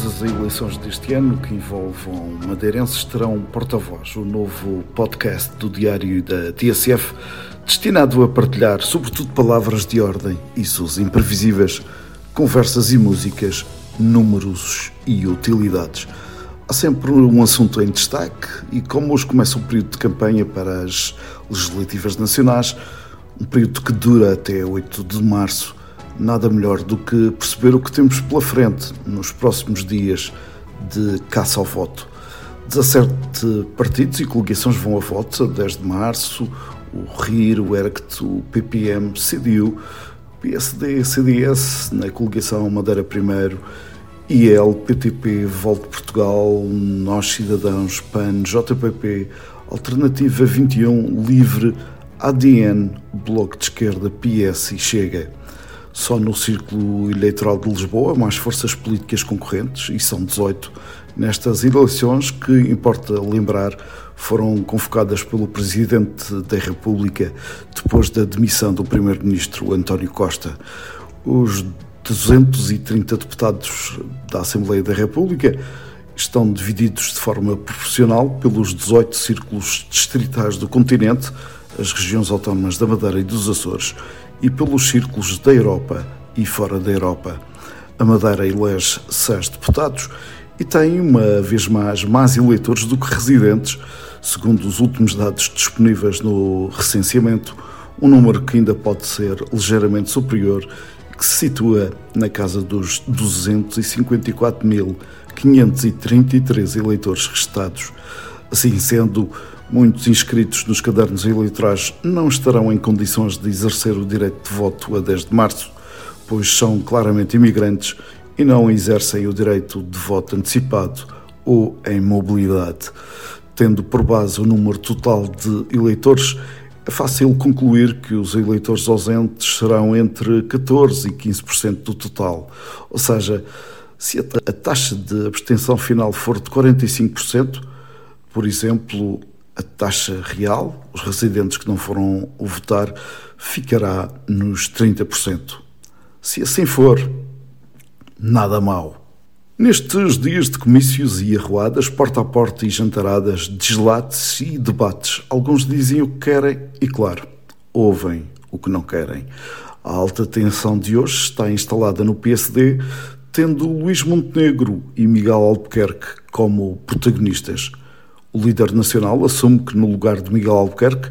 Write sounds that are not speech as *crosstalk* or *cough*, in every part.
Todas as eleições deste ano que envolvam madeirenses terão porta-voz, o novo podcast do Diário da TSF, destinado a partilhar, sobretudo, palavras de ordem e suas imprevisíveis, conversas e músicas, números e utilidades. Há sempre um assunto em destaque e, como hoje começa o período de campanha para as legislativas nacionais, um período que dura até 8 de março, nada melhor do que perceber o que temos pela frente nos próximos dias de caça ao voto. 17 partidos e coligações vão a votos a 10 de março, o RIR, o ERCT, o PPM, CDU, PSD, CDS, na coligação Madeira Primeiro, IL, PTP, Volta Portugal, Nós Cidadãos, PAN, JPP, Alternativa 21, Livre, ADN, Bloco de Esquerda, PS e Chega. Só no Círculo Eleitoral de Lisboa, mais forças políticas concorrentes, e são 18, nestas eleições que, importa lembrar, foram convocadas pelo Presidente da República depois da demissão do Primeiro-Ministro António Costa. Os 230 deputados da Assembleia da República estão divididos de forma proporcional pelos 18 círculos distritais do continente, as regiões autónomas da Madeira e dos Açores, e pelos círculos da Europa e fora da Europa. A Madeira elege seis deputados e tem, uma vez mais, mais eleitores do que residentes, segundo os últimos dados disponíveis no recenseamento, um número que ainda pode ser ligeiramente superior, que se situa na casa dos 254.533 eleitores restados. Assim sendo, muitos inscritos nos cadernos eleitorais não estarão em condições de exercer o direito de voto a 10 de março, pois são claramente imigrantes e não exercem o direito de voto antecipado ou em mobilidade. Tendo por base o número total de eleitores, é fácil concluir que os eleitores ausentes serão entre 14% e 15% do total. Ou seja, se a taxa de abstenção final for de 45%, por exemplo, a taxa real, os residentes que não foram votar, ficará nos 30%. Se assim for, nada mal. Nestes dias de comícios e arruadas, porta a porta e jantaradas, deslates e debates, alguns dizem o que querem e, claro, ouvem o que não querem. A alta tensão de hoje está instalada no PSD, tendo Luís Montenegro e Miguel Albuquerque como protagonistas. O líder nacional assume que, no lugar de Miguel Albuquerque,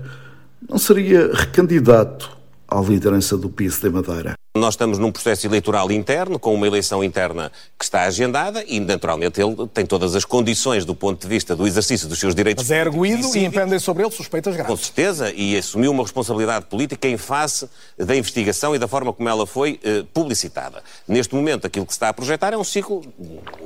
não seria recandidato à liderança do PSD Madeira. Nós estamos num processo eleitoral interno, com uma eleição interna que está agendada e, naturalmente, ele tem todas as condições do ponto de vista do exercício dos seus direitos. Mas é arguído e impendem sobre ele suspeitas graves. Com certeza, e assumiu uma responsabilidade política em face da investigação e da forma como ela foi eh, publicitada. Neste momento, aquilo que se está a projetar é um ciclo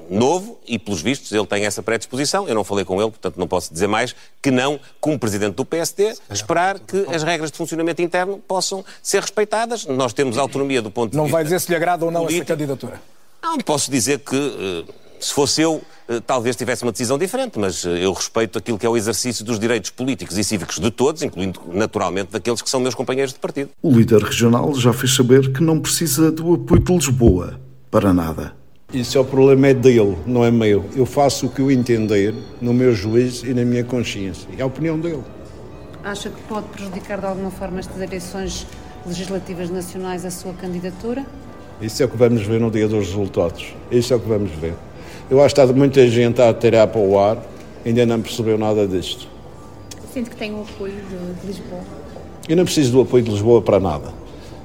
novo e, pelos vistos, ele tem essa predisposição. Eu não falei com ele, portanto, não posso dizer mais que não, como presidente do PSD, esperar que as regras de funcionamento interno possam ser respeitadas. Nós temos *clears throat* autonomia do ponto de não vista. vai dizer se lhe agrada ou não político. essa candidatura. Não, posso dizer que, eh, se fosse eu, eh, talvez tivesse uma decisão diferente, mas eh, eu respeito aquilo que é o exercício dos direitos políticos e cívicos de todos, incluindo naturalmente daqueles que são meus companheiros de partido. O líder regional já fez saber que não precisa do apoio de Lisboa para nada. Isso é o problema é dele, não é meu. Eu faço o que eu entender no meu juízo e na minha consciência. É a opinião dele. Acha que pode prejudicar de alguma forma estas eleições legislativas nacionais a sua candidatura? Isso é o que vamos ver no dia dos resultados. Isso é o que vamos ver. Eu acho que está muita gente a tirar para o ar, ainda não percebeu nada disto. Sente que tem o apoio de, de Lisboa? Eu não preciso do apoio de Lisboa para nada.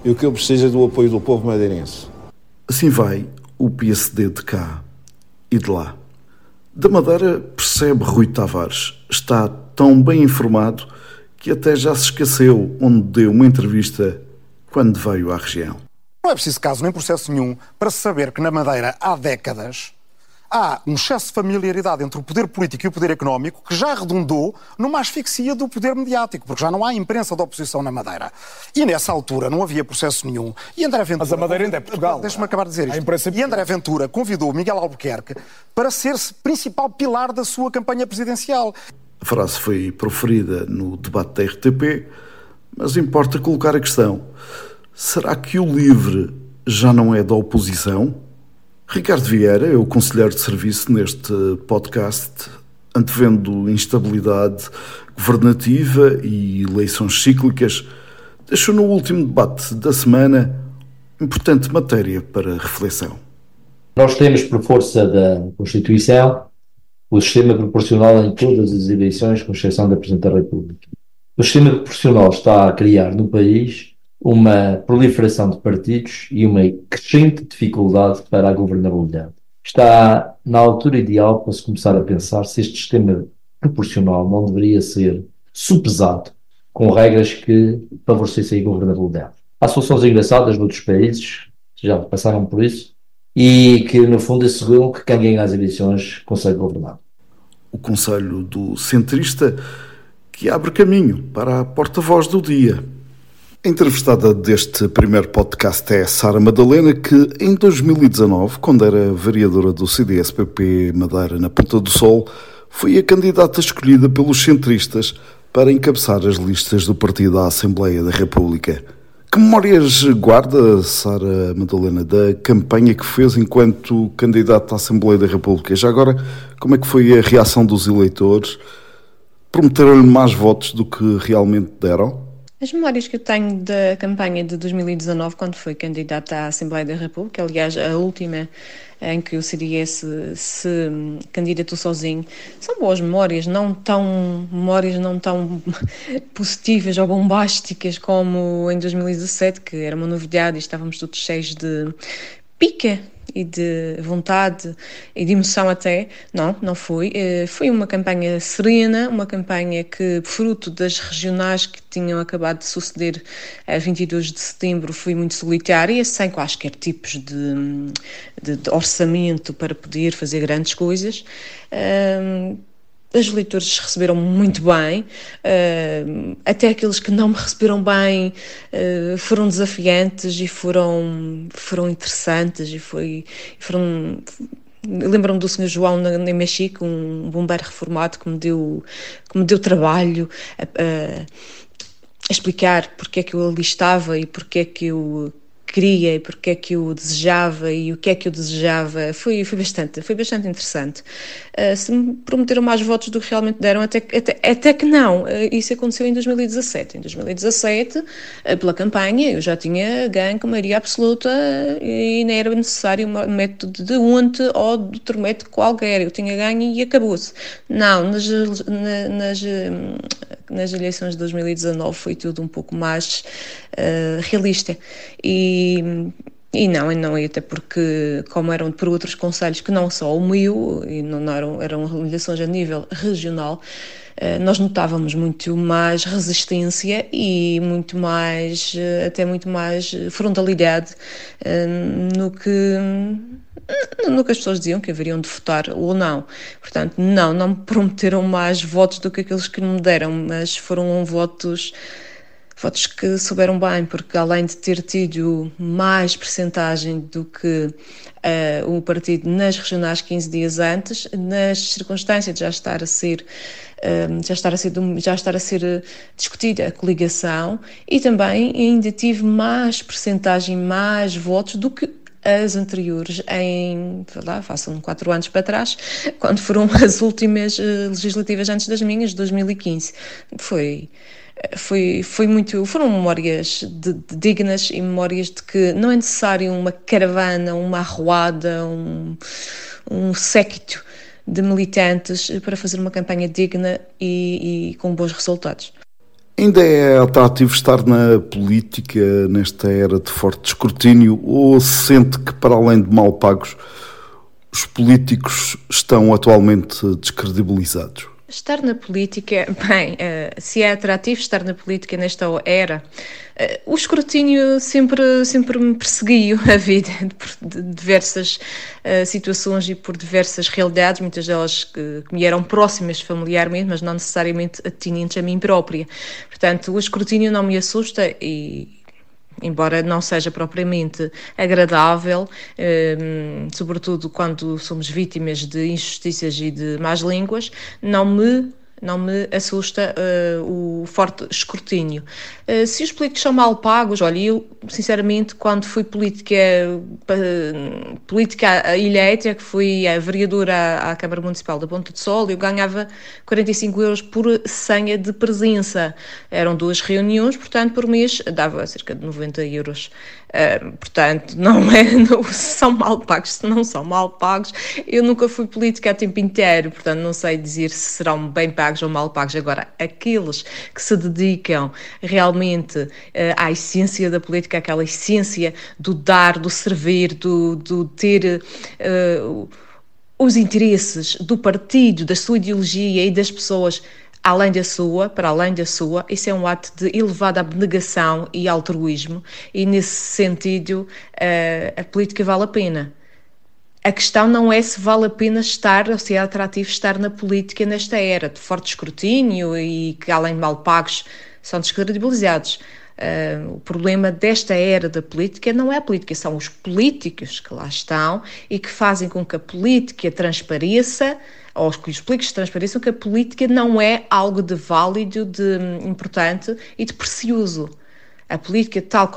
E o que eu preciso é do apoio do povo madeirense. Assim vai o PSD de cá e de lá. Da Madeira percebe Rui Tavares. Está tão bem informado que até já se esqueceu onde deu uma entrevista quando veio à região. Não é preciso caso nem processo nenhum para saber que na Madeira há décadas há um excesso de familiaridade entre o poder político e o poder económico que já redundou numa asfixia do poder mediático, porque já não há imprensa da oposição na Madeira. E nessa altura não havia processo nenhum. E André Ventura. Mas a Madeira ainda é Portugal. Deixa-me acabar de dizer isto. imprensa- E André Ventura convidou Miguel Albuquerque para ser principal pilar da sua campanha presidencial. A frase foi proferida no debate da RTP, mas importa colocar a questão: será que o LIVRE já não é da oposição? Ricardo Vieira o conselheiro de serviço neste podcast, antevendo instabilidade governativa e eleições cíclicas, deixou no último debate da semana importante matéria para reflexão. Nós temos, por força da Constituição, o sistema proporcional em todas as eleições, com exceção da Presidente da República. O sistema proporcional está a criar no país uma proliferação de partidos e uma crescente dificuldade para a governabilidade. Está na altura ideal para se começar a pensar se este sistema proporcional não deveria ser supesado com regras que favorecessem a governabilidade. Há soluções engraçadas noutros países, já passaram por isso, e que, no fundo, asseguram que quem ganha as eleições consegue governar. O conselho do centrista que abre caminho para a porta-voz do dia. A entrevistada deste primeiro podcast é Sara Madalena, que em 2019, quando era vereadora do CDS-PP Madeira na Ponta do Sol, foi a candidata escolhida pelos centristas para encabeçar as listas do partido à Assembleia da República. Que memórias guarda Sara Madalena da campanha que fez enquanto candidata à Assembleia da República? Já agora, como é que foi a reação dos eleitores? Prometeram-lhe mais votos do que realmente deram? As memórias que eu tenho da campanha de 2019, quando fui candidata à Assembleia da República, aliás, a última em que o CDS se, candidatou sozinho, são boas memórias, não tão memórias não tão *laughs* positivas ou bombásticas como em 2017, que era uma novidade e estávamos todos cheios de pica e de vontade e de emoção até. Não, não foi. Eh, foi uma campanha serena, uma campanha que, fruto das regionais que tinham acabado de suceder a 22 de setembro, foi muito solitária, sem quaisquer tipos de, de, de orçamento para poder fazer grandes coisas. Um, os leitores receberam muito bem, uh, até aqueles que não me receberam bem uh, foram desafiantes e foram, foram interessantes e foi, foram lembro-me do Sr. João em Mexico, um bombeiro reformado que me deu, que me deu trabalho a, a, a explicar porque é que eu ali estava e porque é que eu queria e porque é que eu desejava e o que é que eu desejava foi, foi bastante foi bastante interessante. Uh, se me prometeram mais votos do que realmente deram até, até, até que não. Uh, isso aconteceu em 2017 em 2017 uh, eh, pela campanha eu já tinha ganho com maioria absoluta e nem era necessário um método de unte ou de outro método qualquer. Eu tinha ganho e acabou-se. Não nas, nas, nas eleições de 2019 foi tudo um pouco mais realista. E e, não, e não, e até porque, como eram por outros conselhos que não só o meu, e não, eram, eram eleições a nível regional, eh, nós notávamos muito mais resistência e muito mais, eh, até muito mais frontalidade no que no que as pessoas diziam que haveriam de votar ou não. Portanto, não, não me prometeram mais votos do que aqueles que me deram, mas foram votos votos que souberam bem, porque além de ter tido mais percentagem do que uh, o partido nas regionais 15 dias antes, nas circunstâncias de já estar a ser uh, já estar a ser já estar a ser discutida a coligação e também ainda tive mais percentagem, mais votos do que as anteriores em, lá, façam quatro anos para trás, quando foram *laughs* as últimas uh, legislativas antes das minhas, 2015. Foi foi, foi muito. Foram memórias de, de dignas e memórias de que não é necessário uma caravana, uma arruada, um, um séquito de militantes para fazer uma campanha digna e, e com bons resultados. Ainda é atrativo estar na política nesta era de forte escrutínio ou sente que, para além de mal pagos, os políticos estão atualmente descredibilizados? Estar na política, *laughs* bem, uh, se é atrativo estar na política nesta era, uh, o escrutínio sempre, sempre me perseguiu *laughs* a vida de, diversas uh, situações e por diversas realidades, muitas delas que, que, me eram próximas familiarmente, mas não necessariamente atinentes a mim própria. Portanto, o escrutínio não me assusta e, embora não seja propriamente agradável, eh, sobretudo quando somos vítimas de injustiças e de más línguas, não me não me assusta uh, o forte escrutínio. Uh, se os políticos são mal pagos, olha, eu, sinceramente, quando fui política, uh, política a Ilhétia, que fui a vereadora à, à, Câmara Municipal da Ponta de Sol, eu ganhava 45 euros por senha de presença. Eram duas reuniões, portanto, por mês dava cerca de 90 euros. Portanto, não é, *laughs* não, são mal pagos, se não são mal pagos. Eu nunca fui política a tempo inteiro, portanto, não sei dizer se serão bem pagos pagos ou mal pagos. Agora, aqueles que se dedicam realmente uh, à essência da política, aquela essência do dar, do servir, do, do ter. Uh, os interesses do partido, da sua ideologia e das pessoas além da sua, para além da sua, isso é um ato de elevada abnegação e altruísmo, e nesse sentido uh, a política vale a pena. A questão não é se vale a pena estar ou se é atrativo estar na política nesta era de forte escrutínio e que, além de mal pagos, são descredibilizados. Uh, o problema desta era da política não é a política, são os políticos que lá estão e que fazem com que a política transpareça, ou que os políticos transpareçam que a política não é algo de válido, de importante e de precioso. A política, tal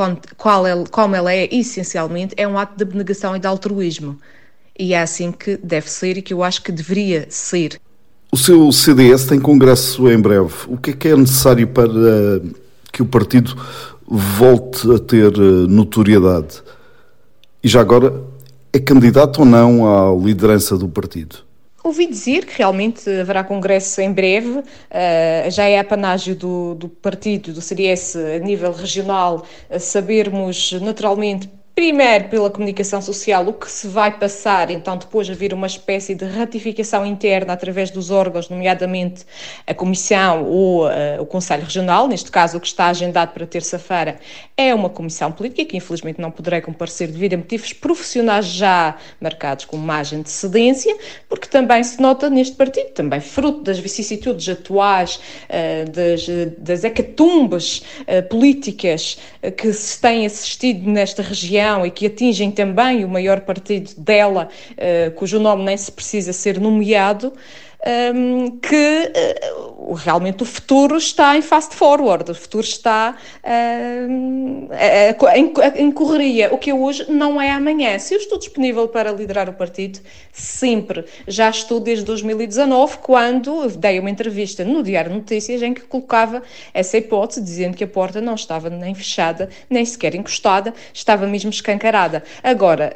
como ela é, essencialmente, é um ato de abnegação e de altruísmo e é assim que deve ser e que eu acho que deveria ser. O seu CDS tem congresso em breve. O que é que é necessário para que o partido volte a ter eh, notoriedade? E já agora, é candidato ou não à liderança do partido? Ouvi dizer que realmente haverá congresso em breve, uh, já é apanágio do, do partido, do CDS, a nível regional, sabermos naturalmente Primeiro, pela comunicação social, o que se vai passar, então depois haver uma espécie de ratificação interna através dos órgãos, nomeadamente a Comissão ou uh, o Conselho Regional, neste caso o que está agendado para terça-feira é uma comissão política, que infelizmente não poderei comparecer devido a motivos profissionais já marcados com mais antecedência, porque também se nota neste partido, também fruto das vicissitudes atuais, uh, das, das hecatumbas uh, políticas que se têm assistido nesta região, e que atingem também o maior partido dela, uh, cujo nome nem se precisa ser nomeado, um, que uh, realmente o futuro está em fast forward, o futuro está em, correria, o que hoje não é amanhã. Se eu estou disponível para liderar o partido, sempre. Já estou desde 2019, quando dei uma entrevista no Diário Notícias em que colocava essa hipótese, dizendo que a porta não estava nem fechada, nem sequer encostada, estava mesmo escancarada. Agora,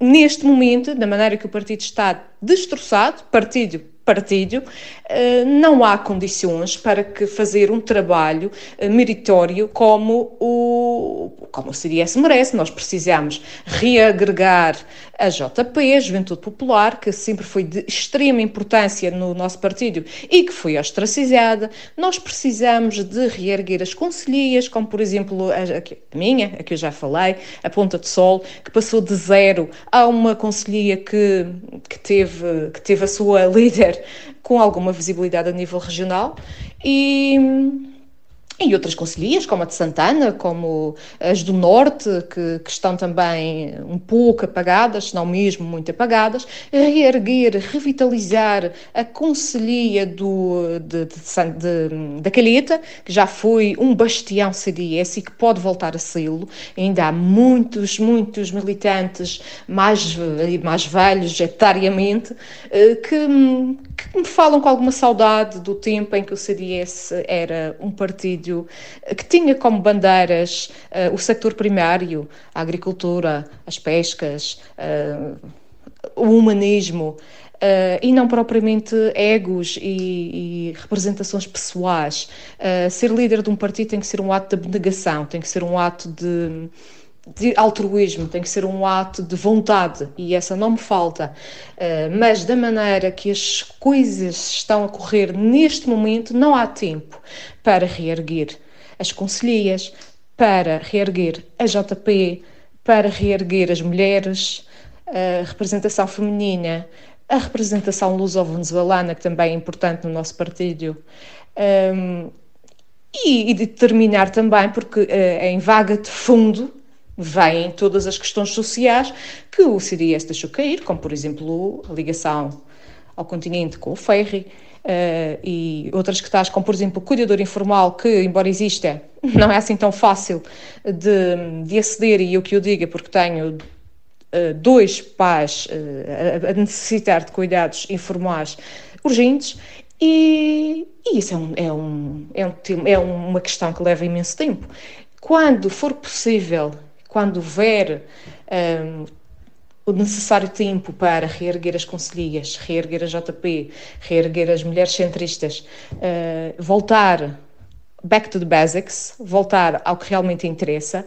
neste momento, da maneira que o partido está destroçado, partido partido, eh, não há condições para que fazer um trabalho eh, meritório como o, como o CDS merece. Nós precisamos reagregar a JP, a Juventude Popular, que sempre foi de extrema importância no nosso partido e que foi ostracizada. Nós precisamos de reerguer as conselhias, como por exemplo a, minha, a que eu já falei, a Ponta de Sol, que passou de zero a uma conselhia que, que, teve, que teve a sua *laughs* líder com alguma visibilidade a nível regional e e outras conselhias, como a de Santana, como as do Norte, que, que, estão também um pouco apagadas, se não mesmo muito apagadas, reerguer, revitalizar a conselhia do, de, de, de, da Calheta, que já foi um bastião CDS e que pode voltar a sê-lo. Ainda há muitos, muitos militantes mais, mais velhos, etariamente, eh, que, que me falam com alguma saudade do tempo em que o CDS era um partido eh, que tinha como bandeiras uh, o sector primário, a agricultura, as pescas, uh, o humanismo. Uh, e não propriamente egos e, e representações pessoais. Ser líder de um partido tem que ser um ato de abnegação, tem que ser um ato de, de altruísmo, tem que ser um ato de vontade e essa não me falta. Uh, mas da maneira que as coisas estão a correr neste momento, não há tempo para reerguer as conselheiras, para reerguer a JP, para reerguer as mulheres, a representação feminina, a representação luso-venezuelana, que também é importante no nosso partido. Um, e, e determinar também, porque uh, em vaga de fundo vêm todas as questões sociais que o CDS deixou cair, como por exemplo a ligação ao continente com o ferry, uh, e outras que estás, como por exemplo o cuidador informal, que embora exista, *laughs* não é assim tão fácil de, de aceder, e eu que o diga, porque tenho uh, dois pais uh, a necessitar de cuidados informais urgentes, e, e isso é, um, é, um, é, um, é uma questão que leva imenso tempo. Quando for possível, quando houver um, o necessário tempo para reerguer as conselhias, reerguer a JP, reerguer as mulheres centristas, uh, voltar back to the basics, voltar ao que realmente interessa,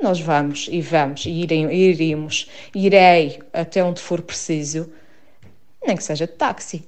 nós vamos e vamos e iremos, irei até onde for preciso, nem que seja de táxi.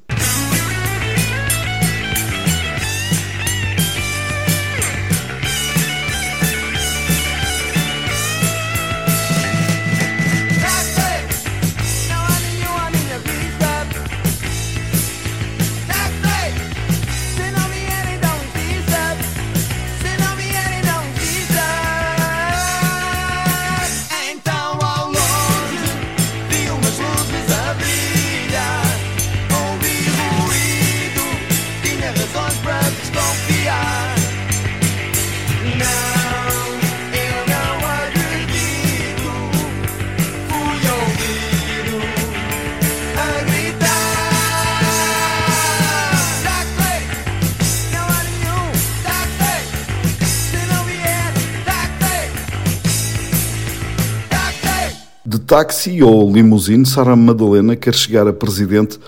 Táxi ou limusine, Sara Madalena quer chegar a presidente,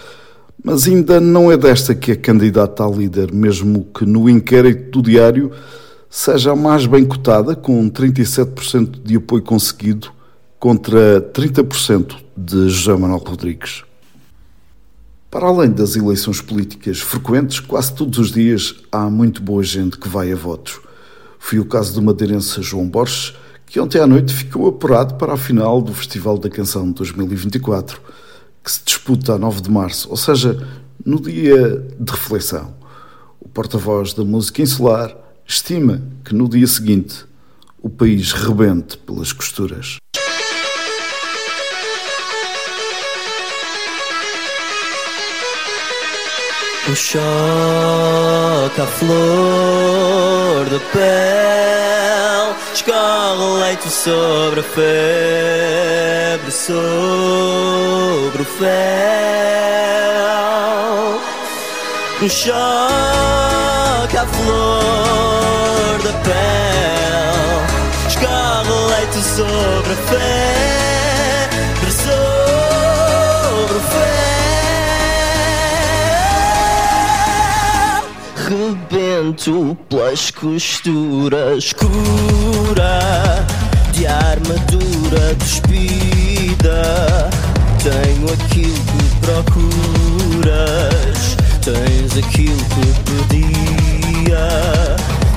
mas ainda não é desta que é candidata a líder, mesmo que no inquérito do diário seja a mais bem cotada, com 37% de apoio conseguido contra 30% de José Manuel Rodrigues. Para além das eleições políticas frequentes, quase todos os dias há muito boa gente que vai a votos. Foi o caso do madeirense João Borges, que ontem à noite ficou apurado para a final do Festival da Canção de 2024, que se disputa a 9 de março, ou seja, no dia de reflexão. O porta-voz da música insular estima que no dia seguinte o país rebente pelas costuras. O choque, a flor da pele, escorre leito sobre a febre, sobre o fel. O choque, a flor da pele, escorre leito sobre a febre, pelas costuras cura de armadura despida. Tenho aquilo que procuras, tens aquilo que pedia,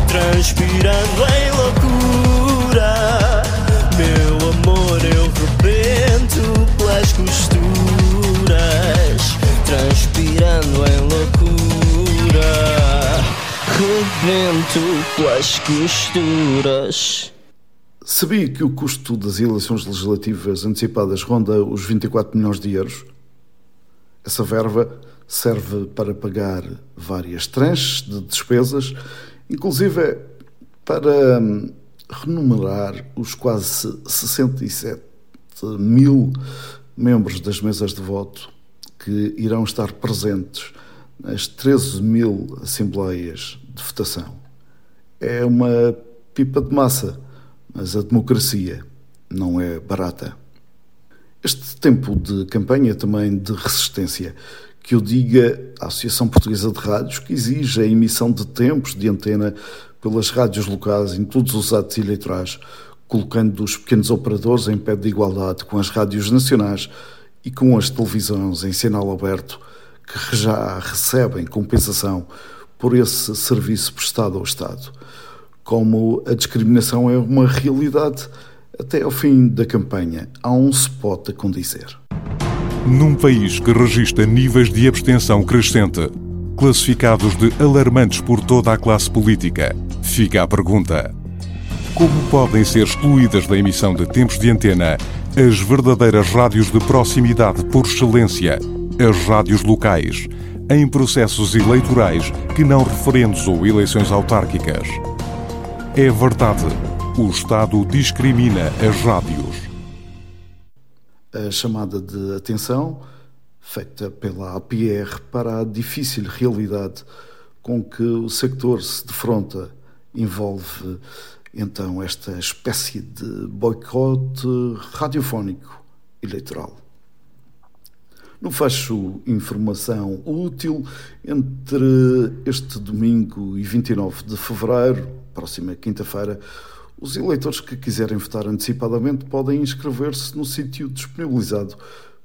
transpirando em loucura. Meu amor, eu rebento pelas costuras, transpirando em loucura rebento pelas costuras. Sabia que o custo das eleições legislativas antecipadas ronda os 24 milhões de euros? Essa verba serve para pagar várias tranches de despesas, inclusive para hum, renumerar os quase 67 mil membros das mesas de voto que irão estar presentes nas 13 mil assembleias de votação. É uma pipa de massa, mas a democracia não é barata. Este tempo de campanha também de resistência, que eu diga à Associação Portuguesa de Rádios, que exige a emissão de tempos de antena pelas rádios locais em todos os atos eleitorais, colocando os pequenos operadores em pé de igualdade com as rádios nacionais e com as televisões em sinal aberto, que já recebem compensação por esse serviço prestado ao Estado. Como a discriminação é uma realidade, até ao fim da campanha há um spot a condizer. Num país que registra níveis de abstenção crescente, classificados de alarmantes por toda a classe política, fica a pergunta: como podem ser excluídas da emissão de tempos de antena as verdadeiras rádios de proximidade por excelência, as rádios locais? Em processos eleitorais que não referendos ou eleições autárquicas. É verdade, o Estado discrimina as rádios. A chamada de atenção, feita pela APR para a difícil realidade com que o sector se defronta, envolve então esta espécie de boicote radiofónico eleitoral. No fecho, informação útil. Entre este domingo e 29 de fevereiro, próxima quinta-feira, os eleitores que quiserem votar antecipadamente podem inscrever-se no sítio disponibilizado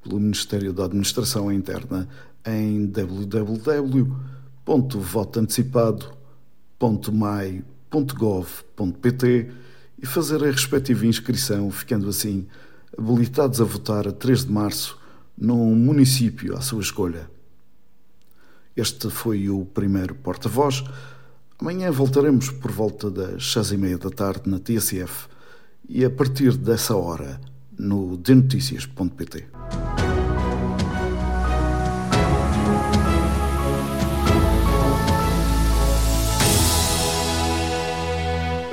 pelo Ministério da Administração Interna em www.votoantecipado.mai.gov.pt e fazer a respectiva inscrição, ficando assim habilitados a votar a 3 de março num município à sua escolha. Este foi o primeiro porta-voz. Amanhã voltaremos por volta das seis e meia da tarde na TSF e a partir dessa hora no denoticias.pt.